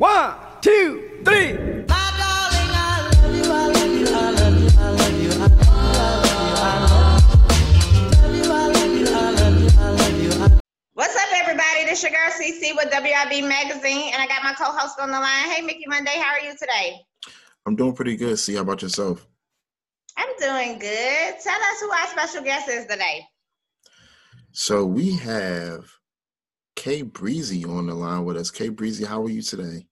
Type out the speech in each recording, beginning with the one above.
One, two, three. What's up, everybody? This your girl CC with WIB Magazine, and I got my co-host on the line. Hey, Mickey Monday, how are you today? I'm doing pretty good. See, how about yourself? I'm doing good. Tell us who our special guest is today. So we have K Breezy on the line with us. K Breezy, how are you today?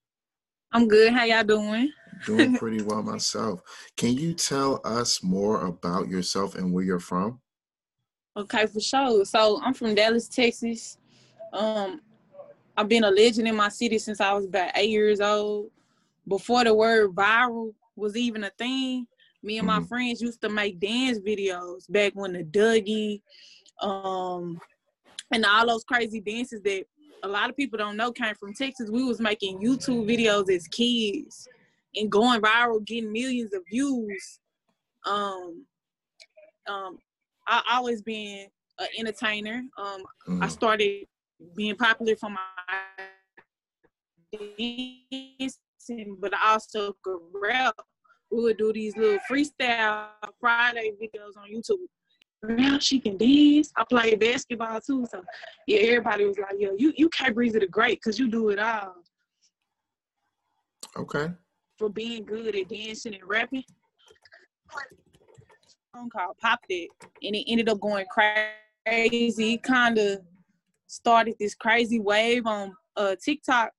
I'm good. How y'all doing? Doing pretty well myself. Can you tell us more about yourself and where you're from? Okay, for sure. So I'm from Dallas, Texas. Um, I've been a legend in my city since I was about eight years old. Before the word viral was even a thing, me and my Mhm. friends used to make dance videos back when the Dougie, um, and all those crazy dances that a lot of people don't know came from Texas. We was making YouTube videos as kids and going viral, getting millions of views. Um, um, I always been an entertainer. Um, I Mhm. started being popular for my dancing, but I also could rap. We would do these little freestyle Friday videos on YouTube. Now she can dance. I play basketball too. So yeah, everybody was like, "Yo, you you can't breeze it a great because you do it all." Okay. For being good at dancing and rapping. Phone call popped it and it ended up going crazy. Kind of started this crazy wave on uh TikTok,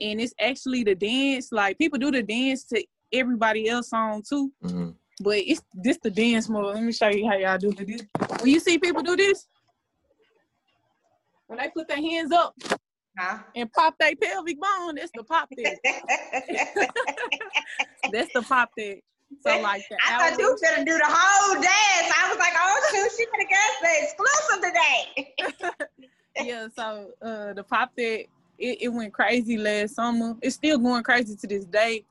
and it's actually the dance. Like people do the dance to everybody else song too, hmm but it's this the dance move. Let me show you how y'all do this. When you see people do this, when they put their hands up Huh? and pop their pelvic bone, that's the pop that. that's the pop that. So like the I thought you gonna do the whole dance. I was like, oh shoot, she gonna get the exclusive today. yeah. So uh, the pop that it, it went crazy last summer. It's still going crazy to this day.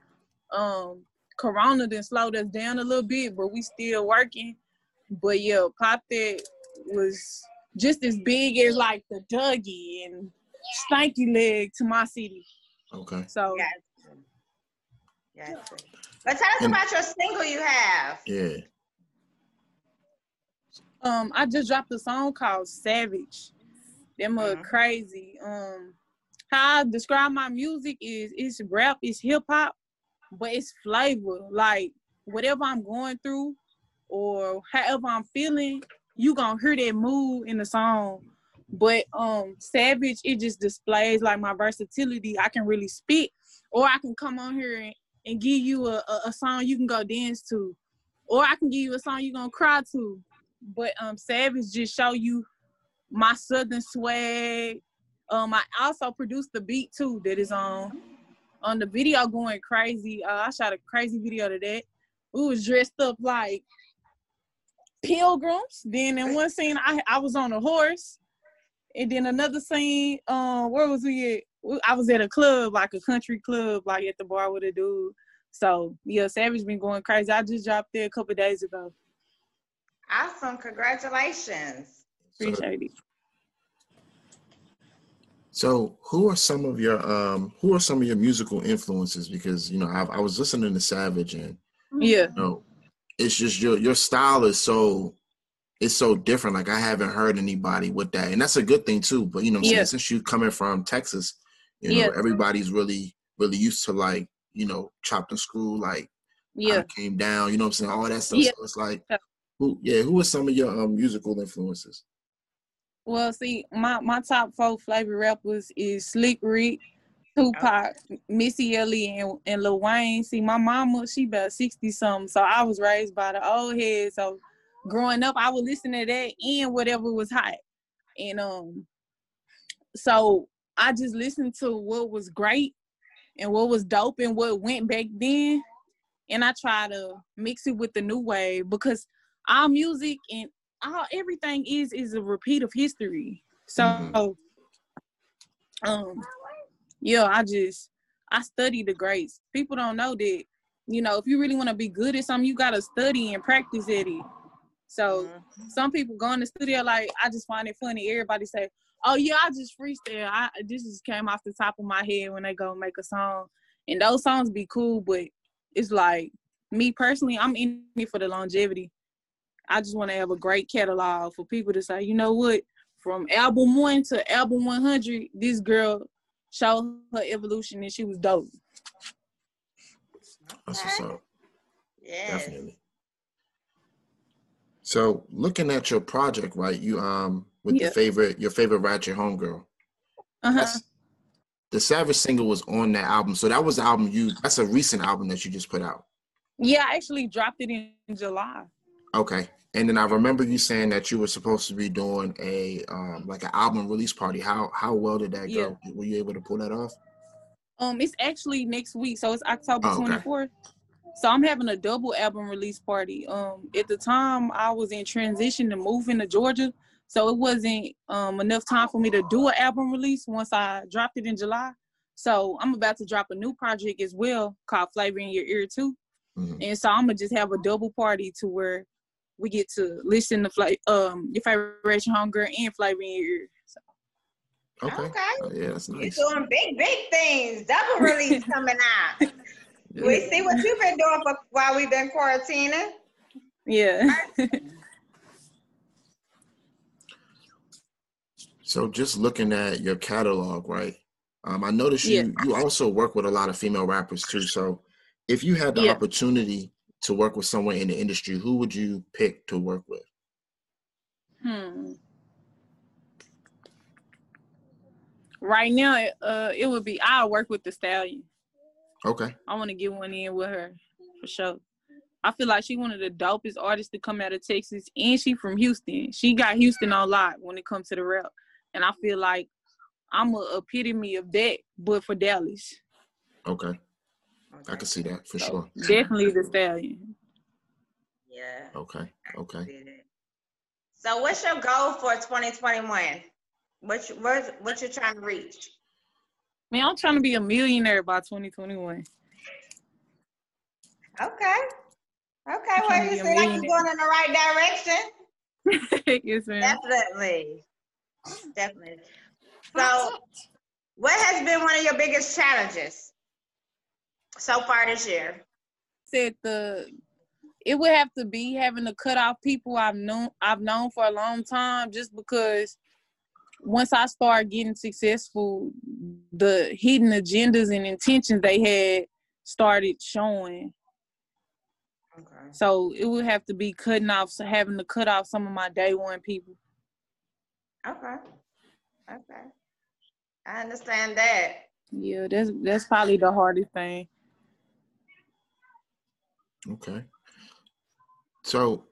Um, Corona then slowed us down a little bit, but we still working. But yeah, pop that was just as big as like the Dougie and Stanky Leg to my city. Okay. So Yes. Yes. But tell us And- about your single you have. Yeah. um, I just dropped a song called Savage. Them are Mhm. crazy. Um, how I describe my music is it's rap, it's hip hop, but it's flavor. Like whatever I'm going through or however I'm feeling, you gonna hear that mood in the song. But um, Savage, it just displays like my versatility. I can really spit, or I can come on here and, and give you a, a, a song you can go dance to, or I can give you a song you gonna cry to. But um, Savage just show you my southern swag. Um, I also produced the beat too that is on on the video going crazy. Uh, I shot a crazy video to that. We was dressed up like pilgrims. Then in one scene, I I was on a horse, and then another scene, um, where was we at? I was at a club, like a country club, like at the bar with a dude. So yeah, Savage been going crazy. I just dropped there a couple days ago. Awesome. Congratulations. So, Appreciate it. So who are some of your um who are some of your musical influences? Because you know I, I was listening to Savage and Yeah. you know it's just your your style is so it's so different. Like I haven't heard anybody with that, and that's a good thing too. But you know, what I'm saying Yeah. since you're coming from Texas, you know Yeah. everybody's really really used to like you know chopped and screw like Yeah. came down. You know what I'm saying? All that stuff. Yeah. So it's like who yeah who are some of your um musical influences? Well, see, my, my top four flavor rappers is Slick Rick, Tupac, Missy Elliott, and, and Lil Wayne. See, my mama, she about 60 something, so I was raised by the old heads. So growing up, I would listen to that and whatever was hot. And um, so I just listened to what was great and what was dope and what went back then. And I try to mix it with the new wave because our music and all everything is is a repeat of history. So Mhm. um yeah, I just I study the greats. People don't know that, you know, if you really want to be good at something, you gotta study and practice at it. So Mhm. some people go in the studio like I just find it funny. Everybody say, "Oh yeah, I just freestyle. I this just came off the top of my head when they go make a song." And those songs be cool, but it's like me personally, I'm in it for the longevity. I just want to have a great catalog for people to say, you know what, from album one to album 100, this girl showed her evolution and she was dope. That's what's up. Yes. Definitely. So looking at your project, right? You um with Yeah. the favorite your favorite ratchet homegirl. Uh-huh. The Savage single was on that album. So that was the album you that's a recent album that you just put out. Yeah, I actually dropped it in July. Okay. And then I remember you saying that you were supposed to be doing a um like an album release party. How how well did that go? Were you able to pull that off? Um, it's actually next week, so it's October Oh, okay. twenty fourth. So I'm having a double album release party. Um, at the time I was in transition to moving to Georgia, so it wasn't um enough time for me to do an album release once I dropped it in July. So I'm about to drop a new project as well called Flavor in Your Ear too. Mhm. And so I'm gonna just have a double party to where we get to listen to fla- um your favorite Ratchet Homegirl and Flavor in Your Ear. So, Okay. Okay. Oh, yeah, that's You're nice. doing big, big things. Double release coming out. Yeah. We see what you've been doing for, while we've been quarantining. yeah. So just looking at your catalog, right? Um, I noticed you Yeah. you also work with a lot of female rappers too. So if you had the Yeah. opportunity to work with someone in the industry, who would you pick to work with? Hmm. Right now, it, uh, it would be I'll work with the stallion. Okay. I want to get one in with her for sure. I feel like she one of the dopest artists to come out of Texas, and she from Houston. She got Houston on lock when it comes to the rap, and I feel like I'm a epitome of that, but for Dallas. Okay. I can see that for So sure. definitely the stallion. Yeah. Okay. Okay. So what's your goal for 2021? What you, what's, what you trying to reach? Man, I'm trying to be a millionaire by 2021. Okay. Okay, I'm well, you to be a seem like you're going in the right direction. yes, ma'am. Definitely. Definitely. So, what has been one of your biggest challenges so far this year? said the it would have to be having to cut off people I've known I've known for a long time just because once I start getting successful, the hidden agendas and intentions they had started showing. Okay. So it would have to be cutting off so having to cut off some of my day one people. Okay. Okay. I understand that. Yeah, that's that's probably the hardest thing. Okay. So,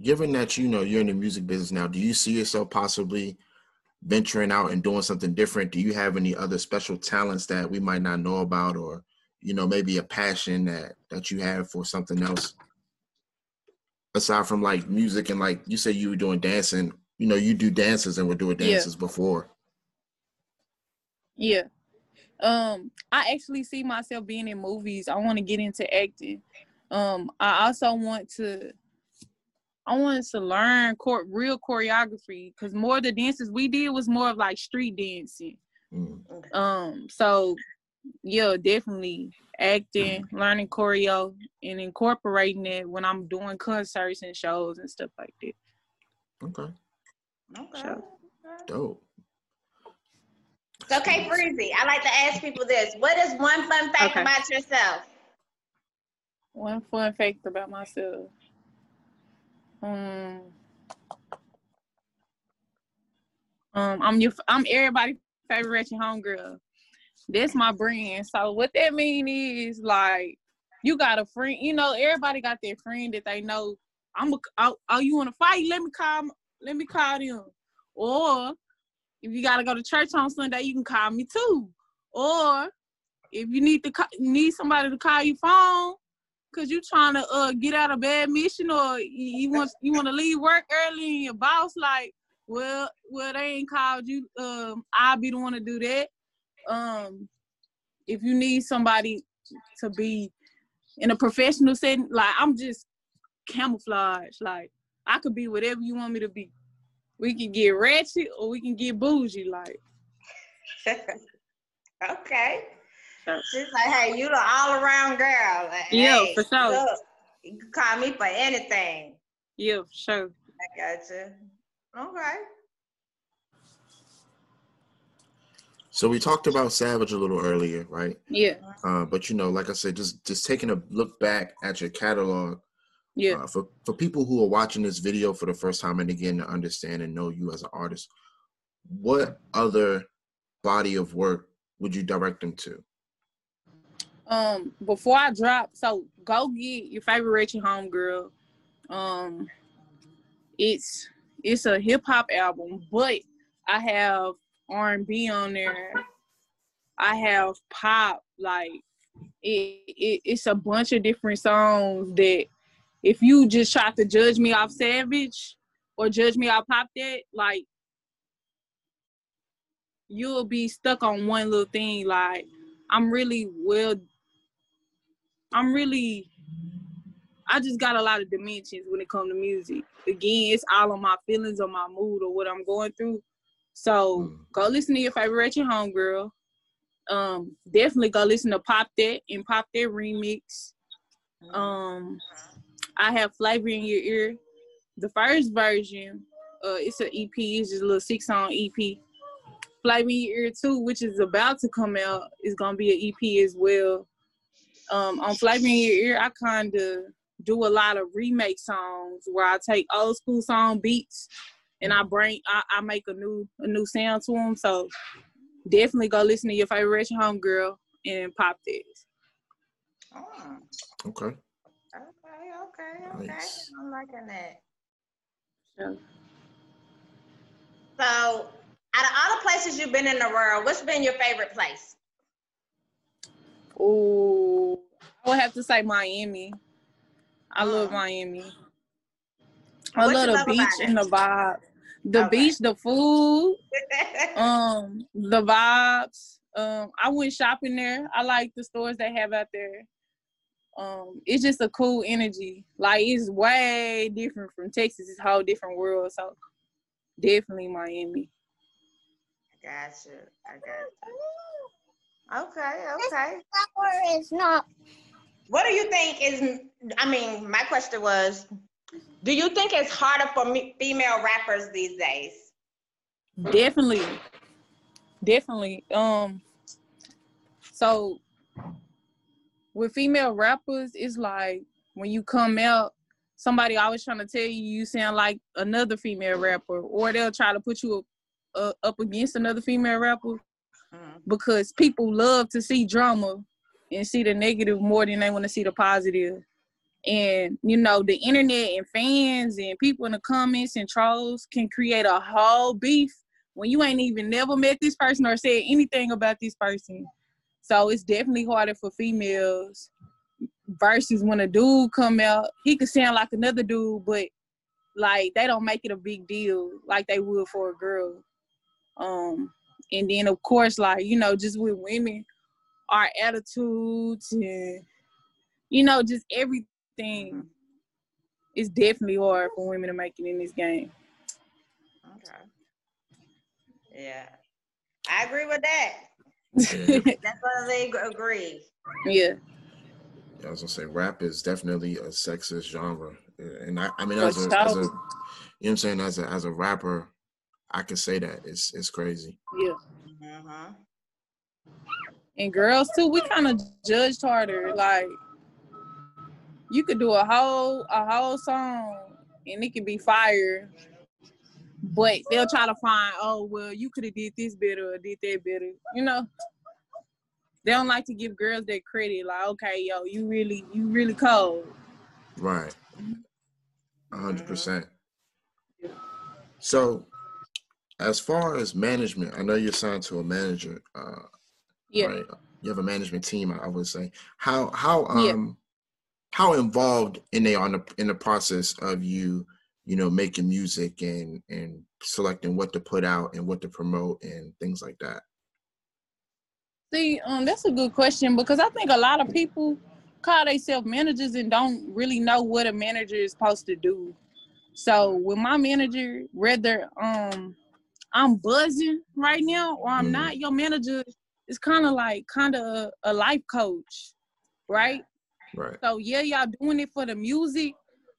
given that you know you're in the music business now, do you see yourself possibly venturing out and doing something different? Do you have any other special talents that we might not know about, or you know maybe a passion that that you have for something else aside from like music and like you said you were doing dancing? You know, you do dances and were doing Yeah. dances before. Yeah. Um, I actually see myself being in movies. I want to get into acting. Um, I also want to I wanted to learn chor- real choreography because more of the dances we did was more of like street dancing. Mm. Um, so yeah, definitely acting, learning choreo, and incorporating it when I'm doing concerts and shows and stuff like that. Okay, Okay. Sure. dope. So, K Breezy, I like to ask people this. What is one fun fact Okay. about yourself? One fun fact about myself. Um, um, I'm your, I'm everybody's favorite Ratchet homegirl. That's my brand. So what that mean is like, you got a friend. You know, everybody got their friend that they know. I'm a. Oh, oh you want to fight? Let me call. Let me call them. Or if you gotta go to church on Sunday, you can call me too. Or if you need to need somebody to call your phone, cause you trying to uh get out of bad mission or you, want you want to leave work early and your boss like well well they ain't called you um I'll be the one to do that um if you need somebody to be in a professional setting like I'm just camouflage like I could be whatever you want me to be. We can get ratchet or we can get bougie, like. okay. She's like, hey, you the all around girl. Like, yeah, hey, for sure. Look, you can call me for anything. Yeah, for sure. I got you. Okay. So we talked about Savage a little earlier, right? Yeah. Uh, but you know, like I said, just just taking a look back at your catalog. Yeah. Uh, for for people who are watching this video for the first time and again to understand and know you as an artist, what other body of work would you direct them to? Um, before I drop, so go get your favorite Ratchet Home girl. Um, it's it's a hip hop album, but I have R and B on there. I have pop, like it, it. It's a bunch of different songs that if you just try to judge me off Savage or judge me off Pop that, like you'll be stuck on one little thing. Like I'm really well. I'm really. I just got a lot of dimensions when it comes to music. Again, it's all on my feelings or my mood or what I'm going through. So Mm. go listen to your favorite Ratchet Homegirl. Um, definitely go listen to Pop That and Pop That remix. Um, I have Flavor in Your Ear. The first version, uh, it's an EP. It's just a little six song EP. Flavor in Your Ear too, which is about to come out, is gonna be an EP as well. Um, on Flavor in Your Ear, I kind of do a lot of remake songs where I take old school song beats and I bring I, I make a new a new sound to them. So definitely go listen to your favorite Ratchet Homegirl and Pop this. Oh, Okay. okay, okay, okay. Nice. I'm liking that. So, So, out of all the places you've been in the world, what's been your favorite place? Oh, I would have to say Miami. I love. Miami. I love the beach and the vibe. The Okay. beach, the food, um, the vibes. Um, I went shopping there. I like the stores they have out there. Um, it's just a cool energy. Like it's way different from Texas. It's a whole different world. So definitely Miami. I gotcha. I got you. Okay, okay. Flower is not. What do you think is? I mean, my question was, do you think it's harder for me, female rappers these days? Definitely. Definitely. Um so with female rappers, it's like when you come out, somebody always trying to tell you you sound like another female rapper, or they'll try to put you up, uh, up against another female rapper Mm. because people love to see drama and see the negative more than they want to see the positive. And you know, the internet and fans and people in the comments and trolls can create a whole beef when you ain't even never met this person or said anything about this person. So it's definitely harder for females versus when a dude come out, he could sound like another dude, but like they don't make it a big deal like they would for a girl. Um, and then of course, like you know, just with women, our attitudes and you know, just everything is definitely hard for women to make it in this game. Okay. Yeah, I agree with that. Yeah. Definitely agree. yeah, Yeah, I was gonna say rap is definitely a sexist genre, and I, I mean, as a, as a, you know, what I'm saying, as a as a rapper, I can say that it's it's crazy. yeah. hmm and girls too, we kind of judged harder. Like you could do a whole a whole song and it could be fire, but they'll try to find, oh well, you could have did this better or did that better. You know, they don't like to give girls that credit. Like, okay, yo, you really you really cold. Right. A hundred percent. So, as far as management, I know you're signed to a manager. Uh, Yeah. right? You have a management team, I would say. How how Yeah. um how involved in they on the in the process of you, you know, making music and and selecting what to put out and what to promote and things like that. See, um, that's a good question because I think a lot of people call themselves managers and don't really know what a manager is supposed to do. So with my manager, whether um I'm buzzing right now or I'm Mhm. not, your manager is kind of like kind of a, a life coach, right? Right. So yeah, y'all doing it for the music,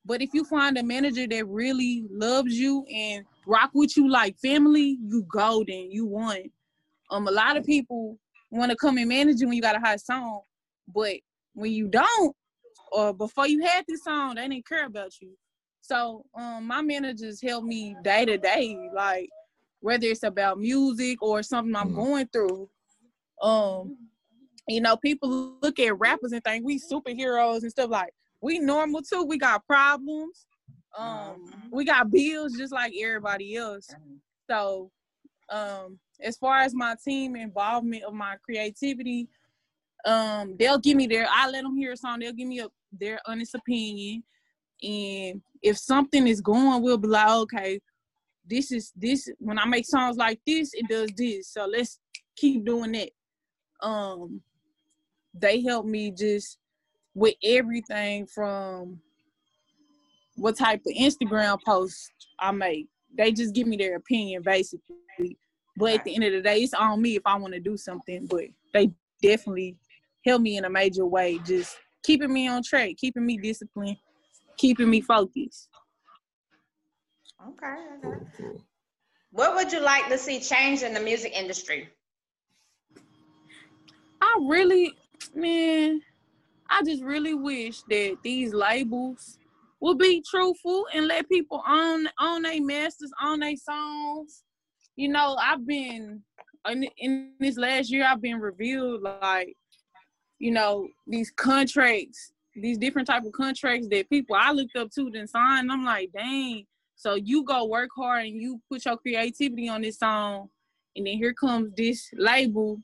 but if you find a manager that really loves you and rock with you like family, you golden, you won. Um, a lot of people want to come and manage you when you got a hot song, but when you don't, or before you had this song, they didn't care about you. So um, my managers help me day to day, like whether it's about music or something I'm Mhm. going through. Um, you know, people look at rappers and think we superheroes and stuff like we normal too. We got problems. Um, Mhm. we got bills just like everybody else. So, um, as far as my team involvement of my creativity, um, they'll give me their. I let them hear a song. They'll give me a, their honest opinion, and if something is going, we'll be like, okay, this is this. When I make songs like this, it does this. So let's keep doing it. Um, they help me just with everything from what type of Instagram post I make. They just give me their opinion basically. But at the end of the day, it's on me if I want to do something. But they definitely help me in a major way, just keeping me on track, keeping me disciplined, keeping me focused. Okay. okay. Cool, cool. What would you like to see change in the music industry? I really, man, I just really wish that these labels would be truthful and let people own own their masters, own their songs. You know, I've been in, in this last year, I've been reviewed like, you know, these contracts, these different type of contracts that people I looked up to then signed. I'm like, dang. So you go work hard and you put your creativity on this song, and then here comes this label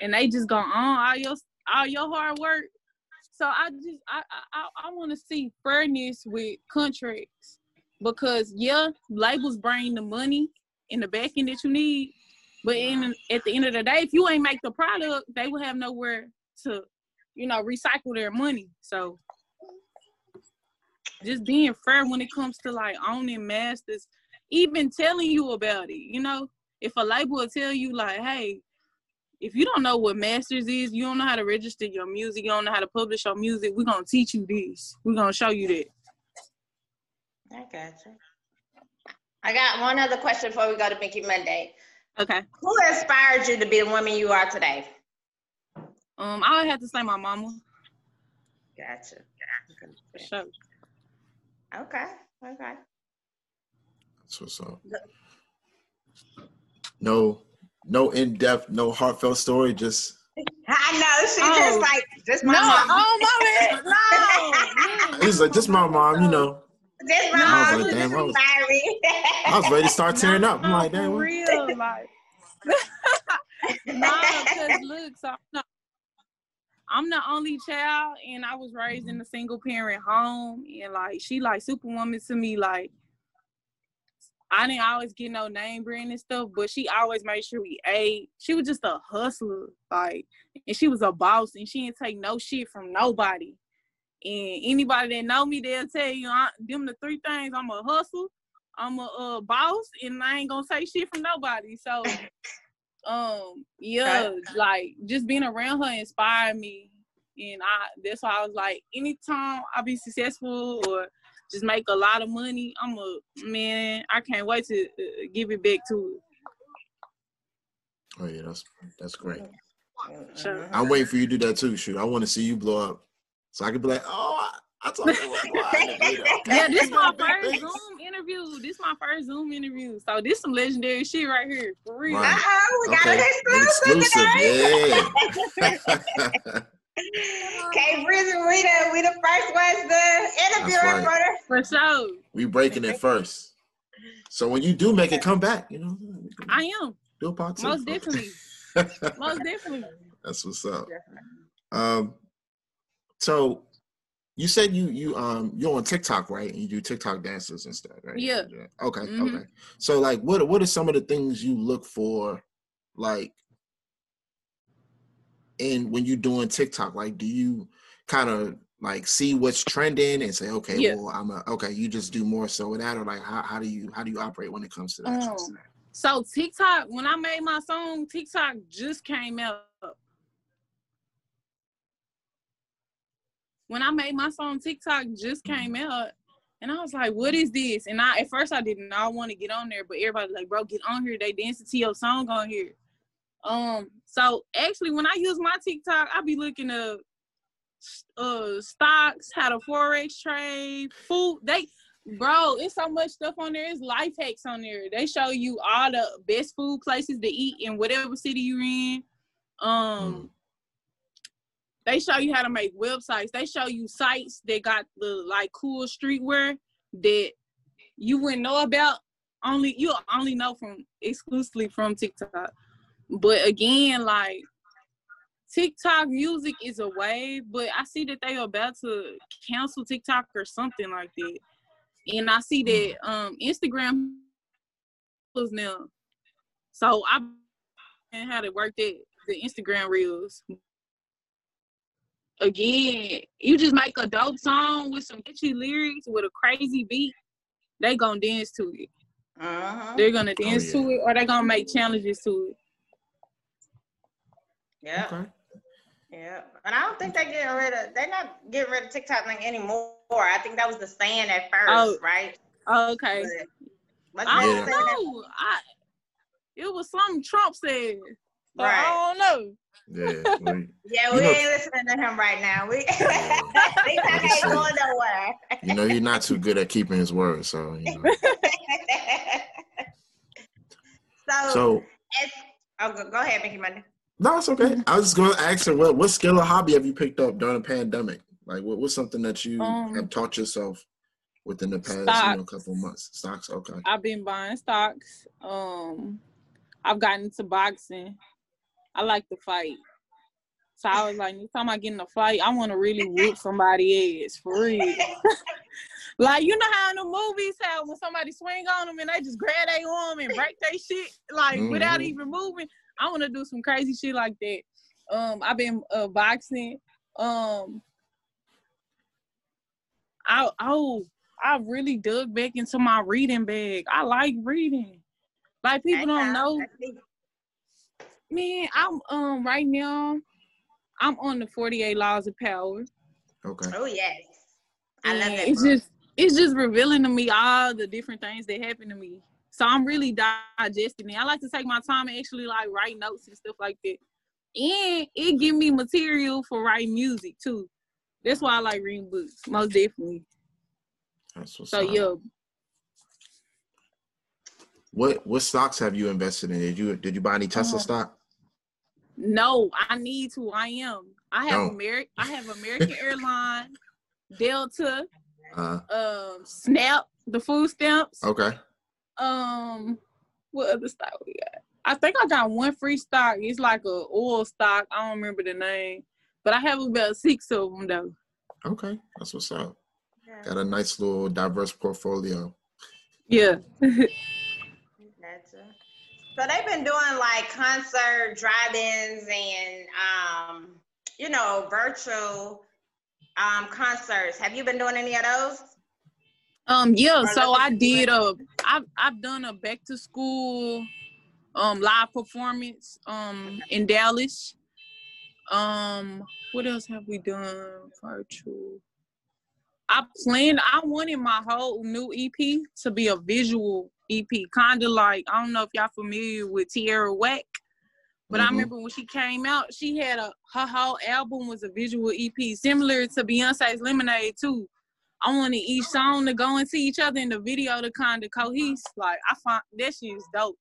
and they just go on all your all your hard work. So I just I I, I want to see fairness with contracts because yeah, labels bring the money in the back end that you need, but in at the end of the day, if you ain't make the product, they will have nowhere to, you know, recycle their money. So just being fair when it comes to like owning masters, even telling you about it. You know, if a label will tell you like, hey, if you don't know what masters is, you don't know how to register your music, you don't know how to publish your music, we're gonna teach you this. We're gonna show you that. I got you. I got one other question before we go to Mickey Monday. Okay. Who inspired you to be the woman you are today? Um, I would have to say my mama. Gotcha. For sure. Okay. Okay. That's what's up. No, no in depth, no heartfelt story. Just I know. She Oh. just like just my No, mom. oh my no. it's like just my mom. You know, Just my No, I mom. was She like, damn, I was- I was ready to start tearing up. I'm like, damn. for what- real, like. no, because look, so I'm the, I'm the only child, and I was raised in a single parent home, and like she like superwoman to me. Like I didn't always get no name brand and stuff, but she always made sure we ate. She was just a hustler, like, and she was a boss, and she didn't take no shit from nobody. And anybody that know me, they'll tell you, I, them the three things: I'm a hustle, I'm a uh, boss, and I ain't gonna say shit from nobody. So, um, yeah, like just being around her inspired me, and I that's why I was like, anytime I be successful or just make a lot of money, I'm a man. I can't wait to uh, give it back to Oh yeah, that's that's great. Sure. I'm waiting for you to do that too. Shoot, I want to see you blow up, so I can be like, oh, I, I told you what, what I did, it. okay. Yeah, this my first. Zoom interview. This my first Zoom interview. So this some legendary shit right here, for real. Right. Uh-oh, we got Okay, an an exclusive, exclusive, today. yeah. Okay, Bridget, we the we the first ones to interview That's right. for the For sure, we breaking it first. So when you do make it come back, you know, I am do a part two. most definitely, most definitely. That's what's up. Um, so you said you you um you're on TikTok, right? And you do TikTok dances and stuff, right? Yeah. Okay. Mhm. Okay. So like, what what are some of the things you look for, like, in when you're doing TikTok? Like, do you kind of like see what's trending and say, okay, Yeah. well, I'm a okay. You just do more so with that, or like how, how do you how do you operate when it comes to that? Um, So TikTok, when I made my song, TikTok just came out. When I made my song, TikTok just came out. And I was like, what is this? And I at first I did not want to get on there, but everybody like, bro, get on here. They dancing to your song on here. Um, so actually when I use my TikTok, I be looking up uh stocks, how to forex trade, food. They bro, it's so much stuff on there. It's life hacks on there. They show you all the best food places to eat in whatever city you're in. Um Mm. They show you how to make websites. They show you sites that got the like cool streetwear that you wouldn't know about. Only you only know from exclusively from TikTok. But again, like TikTok music is a wave, but I see that they are about to cancel TikTok or something like that. And I see that um Instagram was now. So I and how to work that the Instagram reels. Again, you just make a dope song with some catchy lyrics with a crazy beat. They gonna dance to it. Uh-huh. They're gonna dance yeah. to it, or they're gonna make challenges to it. Yeah. Okay. Yeah, and I don't think they're getting rid of. They're not getting rid of TikTok like anymore. I think that was the saying at first, Oh. right? Okay. But- I wasn't Yeah. that the saying at- don't know. I it was something Trump said. So Right. I don't know. Yeah. we- Yeah, we know- ain't listening to him right now. We TikTok Like ain't said. going nowhere. you know, he's not too good at keeping his word. So, you know. so, So, it's, oh, go, go ahead, Mickey Monday. no, it's okay. I was just going to ask her, what, what skill or hobby have you picked up during the pandemic? Like, what, what's something that you Um, have taught yourself within the past, you know, couple of months? Stocks, okay. I've been buying stocks. Um, I've gotten into boxing. I like to fight. So I was like, next time I get in a fight, I want to really whoop somebody ass for real. like you know how in the movies how when somebody swing on them and they just grab their arm and break their shit like without Mhm. even moving. I want to do some crazy shit like that. Um, I've been uh, boxing. Um, I oh I really dug back into my reading bag. I like reading. Like people don't know, man. I'm um right now. I'm on the 48 laws of power. Okay. Oh yes, I love and that. It's book. just it's just revealing to me all the different things that happen to me. So I'm really digesting it. I like to take my time and actually like write notes and stuff like that. And it give me material for writing music too. That's why I like reading books, most definitely. That's what's So up. yeah, What what stocks have you invested in? Did you did you buy any Tesla Um, stock? No, I need to. I am. I have Don't. American. I have American Airlines, Delta, Uh, um, Snap, the food stamps. okay. Um, what other stock we got? I think I got one free stock. It's like a oil stock. I don't remember the name, but I have about six of them though. Okay. That's what's up. Yeah, Got a nice little diverse portfolio. Yeah. So they've been doing like concert drive-ins and um, you know, virtual um concerts. Have you been doing any of those? Um. Yeah. Or So I did a. I've I've done a back to school, um, live performance, um, in Dallas. Um. What else have we done virtual? I planned. I wanted my whole new EP to be a visual EP, kind of like I don't know if y'all familiar with Tierra Whack, but I Mhm. remember when she came out, she had a her whole album was a visual EP, similar to Beyonce's Lemonade too. I wanted each song to go into each other in the video to kind of cohese. Like I find that shit is dope.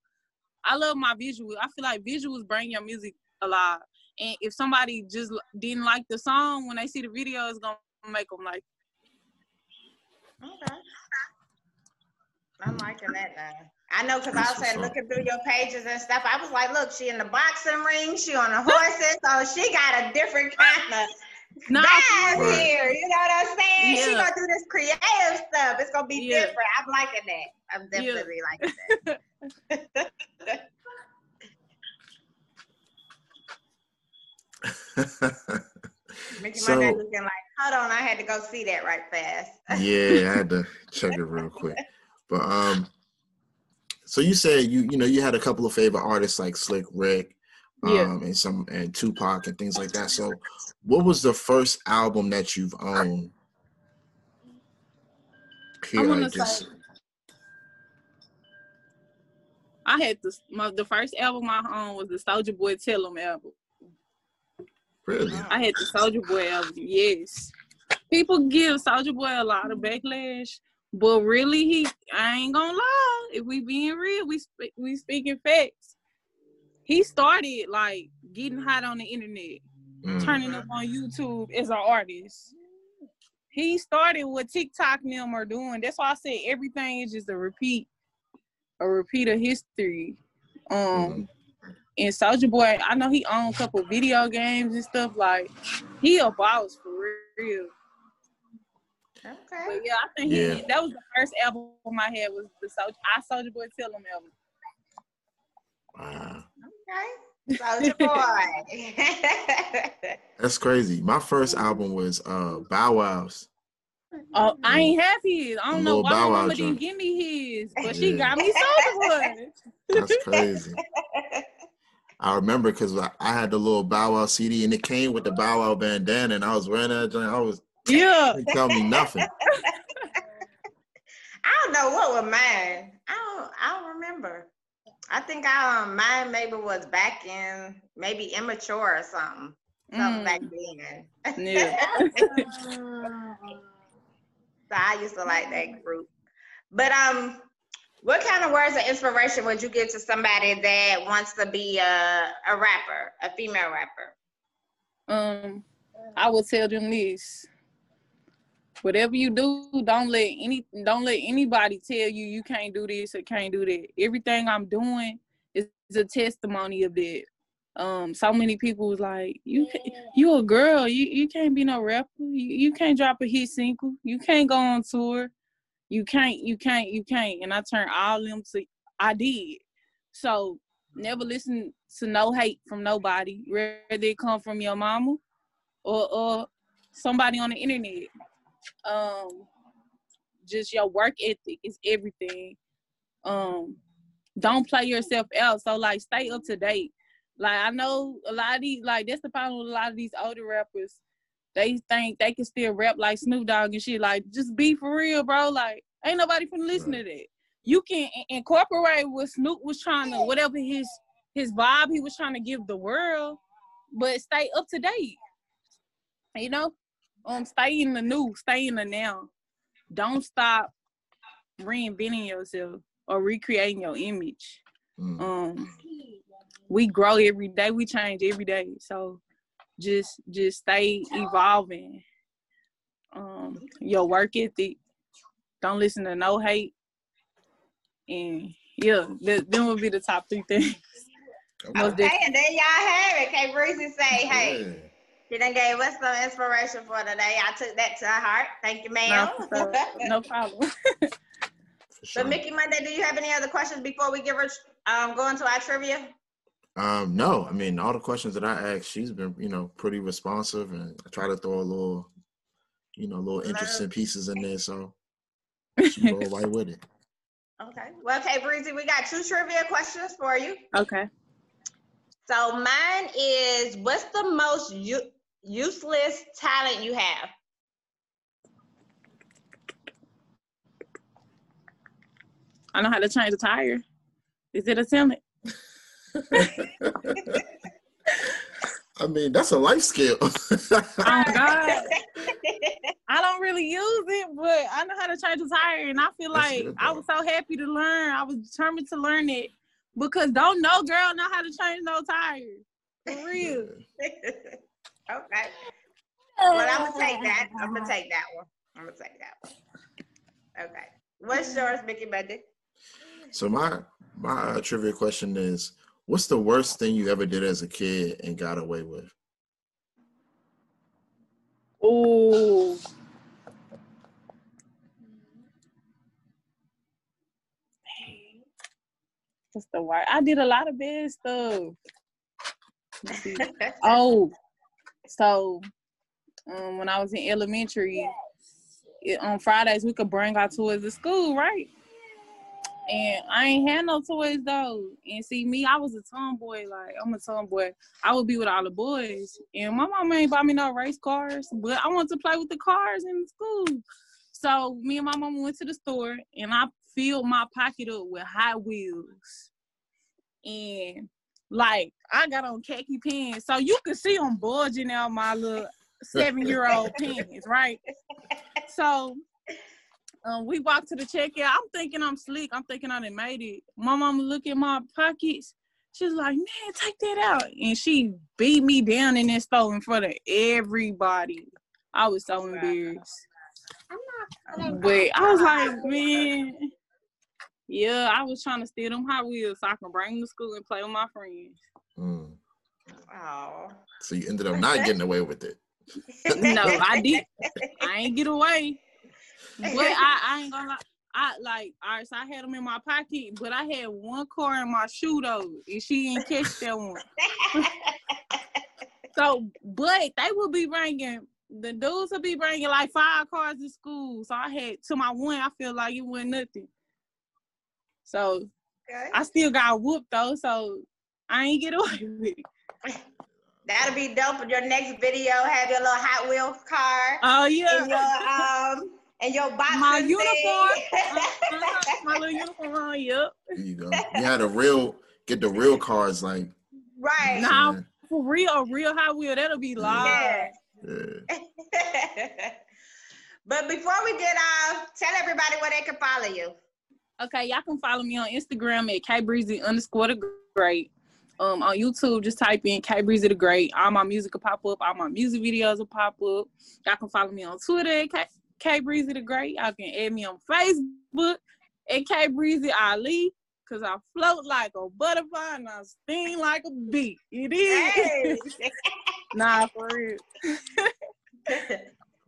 I love my visual. I feel like visuals bring your music alive. And if somebody just didn't like the song when they see the video, it's gonna make them like. Okay. I'm liking that now. I know because I was saying looking through your pages and stuff. I was like, look, she in the boxing ring, she on the horses, so she got a different kind of Nah, vibe Right. here. You know what I'm saying? She gonna do this creative stuff. It's gonna be Yeah. different. I'm liking that. I'm Yeah. definitely liking that. Mickey So- Monday looking like Hold on, I had to go see that right fast. yeah, I had to check it real quick. But um, so you said you you know you had a couple of favorite artists like Slick Rick, um, Yeah. and some and Tupac and things like that. So, what was the first album that you've owned? Here, I'm gonna say- I had the my, the first album I owned was the Soulja Boy Tell 'em album. really. I had the Soulja Boy album. Yes, people give Soulja Boy a lot of backlash, but really, he I ain't gonna lie. If we being real, we sp- we speaking facts. He started like getting hot on the internet, Mm. turning up on YouTube as an artist. He started what TikTok and them are doing. That's why I said everything is just a repeat, a repeat of history. Um, and Soulja Boy, I know he owned a couple video games and stuff. Like he a boss for real. But Okay. yeah, I think Yeah. he, that was the first album I had was the Soulja. I Soulja Boy Tell 'em album. Wow, Okay. Soulja Boy. that's crazy. My first album was uh Bow Wow's. Oh, I ain't have his. I don't know why Bow my Wow mama didn't give me his, but she got me Soulja Boy. That's crazy. I remember because I, I had the little Bow Wow CD and it came with the Bow Wow bandana and I was wearing that joint. I was Yeah. didn't tell me nothing. I don't know what was mine. I don't. I don't remember. I think I um mine maybe was back in maybe immature or something. Something Mm. back then. Yeah. So I used to like that group. But um, what kind of words of inspiration would you give to somebody that wants to be a a rapper, a female rapper? um, I would tell them this. Whatever you do, don't let any don't let anybody tell you you can't do this or can't do that. Everything I'm doing is, is a testimony of that. Um, so many people was like, "You you a girl, you you can't be no rapper. You, you can't drop a hit single. You can't go on tour. You can't you can't you can't." And I turned all them to I did. So never listen to no hate from nobody, whether it come from your mama or or somebody on the internet. Um, just your work ethic is everything. Um, don't play yourself out. So like, stay up to date. Like I know a lot of these, like that's the problem with a lot of these older rappers. They think they can still rap like Snoop Dogg and shit. Like, just be for real, bro. Like, ain't nobody finna listen to that. You can incorporate what Snoop was trying to, whatever his his vibe he was trying to give the world, but stay up to date. You know, um, stay in the new, stay in the now. Don't stop reinventing yourself or recreating your image. Mm. Um, we grow every day, we change every day. So just just stay evolving. Um, your work ethic. Don't listen to no hate. And yeah, that them would be the top three things. Most Okay, and there y'all have it. K Breezy say, hey, Yeah. She done gave us some inspiration for today. I took that to heart. Thank you, ma'am. No, no problem. For So. Mickey Monday, do you have any other questions before we give her um go into our trivia? Um, no, I mean all the questions that I asked, she's been, you know, pretty responsive, and I try to throw a little, you know, little interesting pieces in there, so she roll right with it. Okay. Well, K Breezy, we got two trivia questions for you. okay. So mine is what's the most u- useless talent you have? I know how to change a tire. Is it a talent? I mean, that's a life skill. Oh God. I don't really use it, but I know how to change a tire, and I feel That's like good, I was so happy to learn. I was determined to learn it because don't no girl know how to change no tires. For real. okay. Well, I'm gonna take that. I'm gonna take that one. I'm gonna take that one. Okay. What's yours, Mickey Monday? so my my uh, trivia question is, what's the worst thing you ever did as a kid and got away with? Oh. What's the word? I did a lot of bad stuff. Oh, so um, when I was in elementary. It, on Fridays we could bring our toys to school, right? And I ain't had no toys though. And see me, I was a tomboy. Like I'm a tomboy. I would be with all the boys. And my mama ain't buy me no race cars, but I want to play with the cars in school. So me and my mama went to the store and I filled my pocket up with Hot Wheels. And like I got on khaki pants. So you could see I'm bulging out my little seven year old pants, right? So um, we walked to the checkout. I'm thinking I'm slick. I'm thinking I done made it. My mama look at my pockets. She's like, man, take that out. And she beat me down in that store in front of everybody. I was so embarrassed. But I was like, man, yeah, I was trying to steal them Hot Wheels so I can bring them to school and play with my friends. Mm. Oh. So you ended up not getting away with it. no, I did. I ain't get away. But I, I ain't gonna lie. I like all right, so I had them in my pocket, but I had one car in my shoe though, and she didn't catch that one. so, but they will be bringing the dudes will be bringing like five cars to school. So I had to my one, I feel like it wasn't nothing. So Okay. I still got whooped though, so I ain't get away with it. That'll be dope. In your next video, have your little Hot Wheels car Oh yeah. and yeah, your um and your boxing my thing. uniform, Uh-huh, my little uniform on. Yep. There you go. You had a real get the real cars like right. Nah. For real, real Hot Wheel, that'll be live. Yeah. yeah. but before we get off, tell everybody where they can follow you. Okay, y'all can follow me on Instagram at kbreezy underscore the great. Um, on YouTube, just type in K Breezy the Great. All my music will pop up. All my music videos will pop up. Y'all can follow me on Twitter at K, K Breezy the Great. Y'all can add me on Facebook at K Breezy Ali. Cause I float like a butterfly and I sting like a bee. It is. Hey. nah, for real.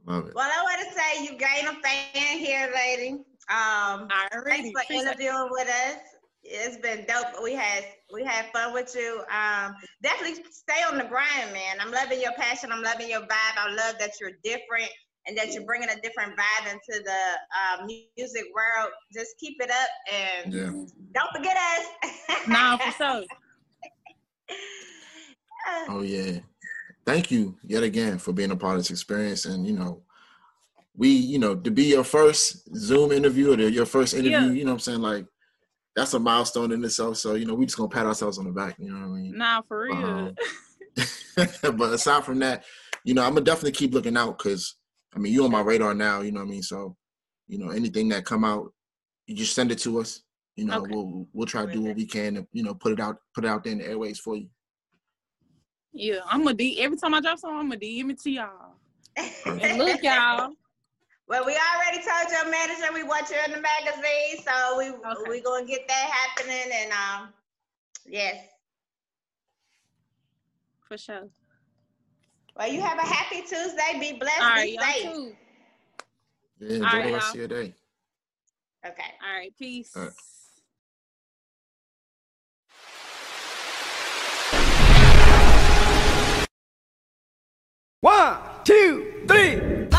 Love it. well, I want to say you gained a fan here, lady. Um, I thanks for appreciate- interviewing with us. It's been dope. We had we had fun with you. Um, definitely stay on the grind, man. I'm loving your passion. I'm loving your vibe. I love that you're different and that you're bringing a different vibe into the uh, music world. Just keep it up and Yeah. don't forget us. Nah, for sure. Oh yeah. Thank you yet again for being a part of this experience. And you know, we, you know, to be your first Zoom interview or the- your first interview, Yeah. you know what I'm saying? Like that's a milestone in itself. So, you know, we just gonna pat ourselves on the back, you know what I mean? Nah, for real. Um, but aside from that, you know, I'm gonna definitely keep looking out because I mean you on my radar now, you know what I mean? So, you know, anything that come out, you just send it to us. You know, Okay. we'll we'll try to do what we can to, you know, put it out put it out there in the airways for you. Yeah, I'm a D. Every time I drop something, I'm a DM it to y'all. And look, y'all. Well, we already told your manager we want you in the magazine, so we Okay. we gonna get that happening. And um, yes. For sure. Well, you have a happy Tuesday. Be blessed. All right, be y'all safe. too. Yeah, enjoy All right, the rest y'all. of your day. Okay. All right, peace. All right. One, two, three.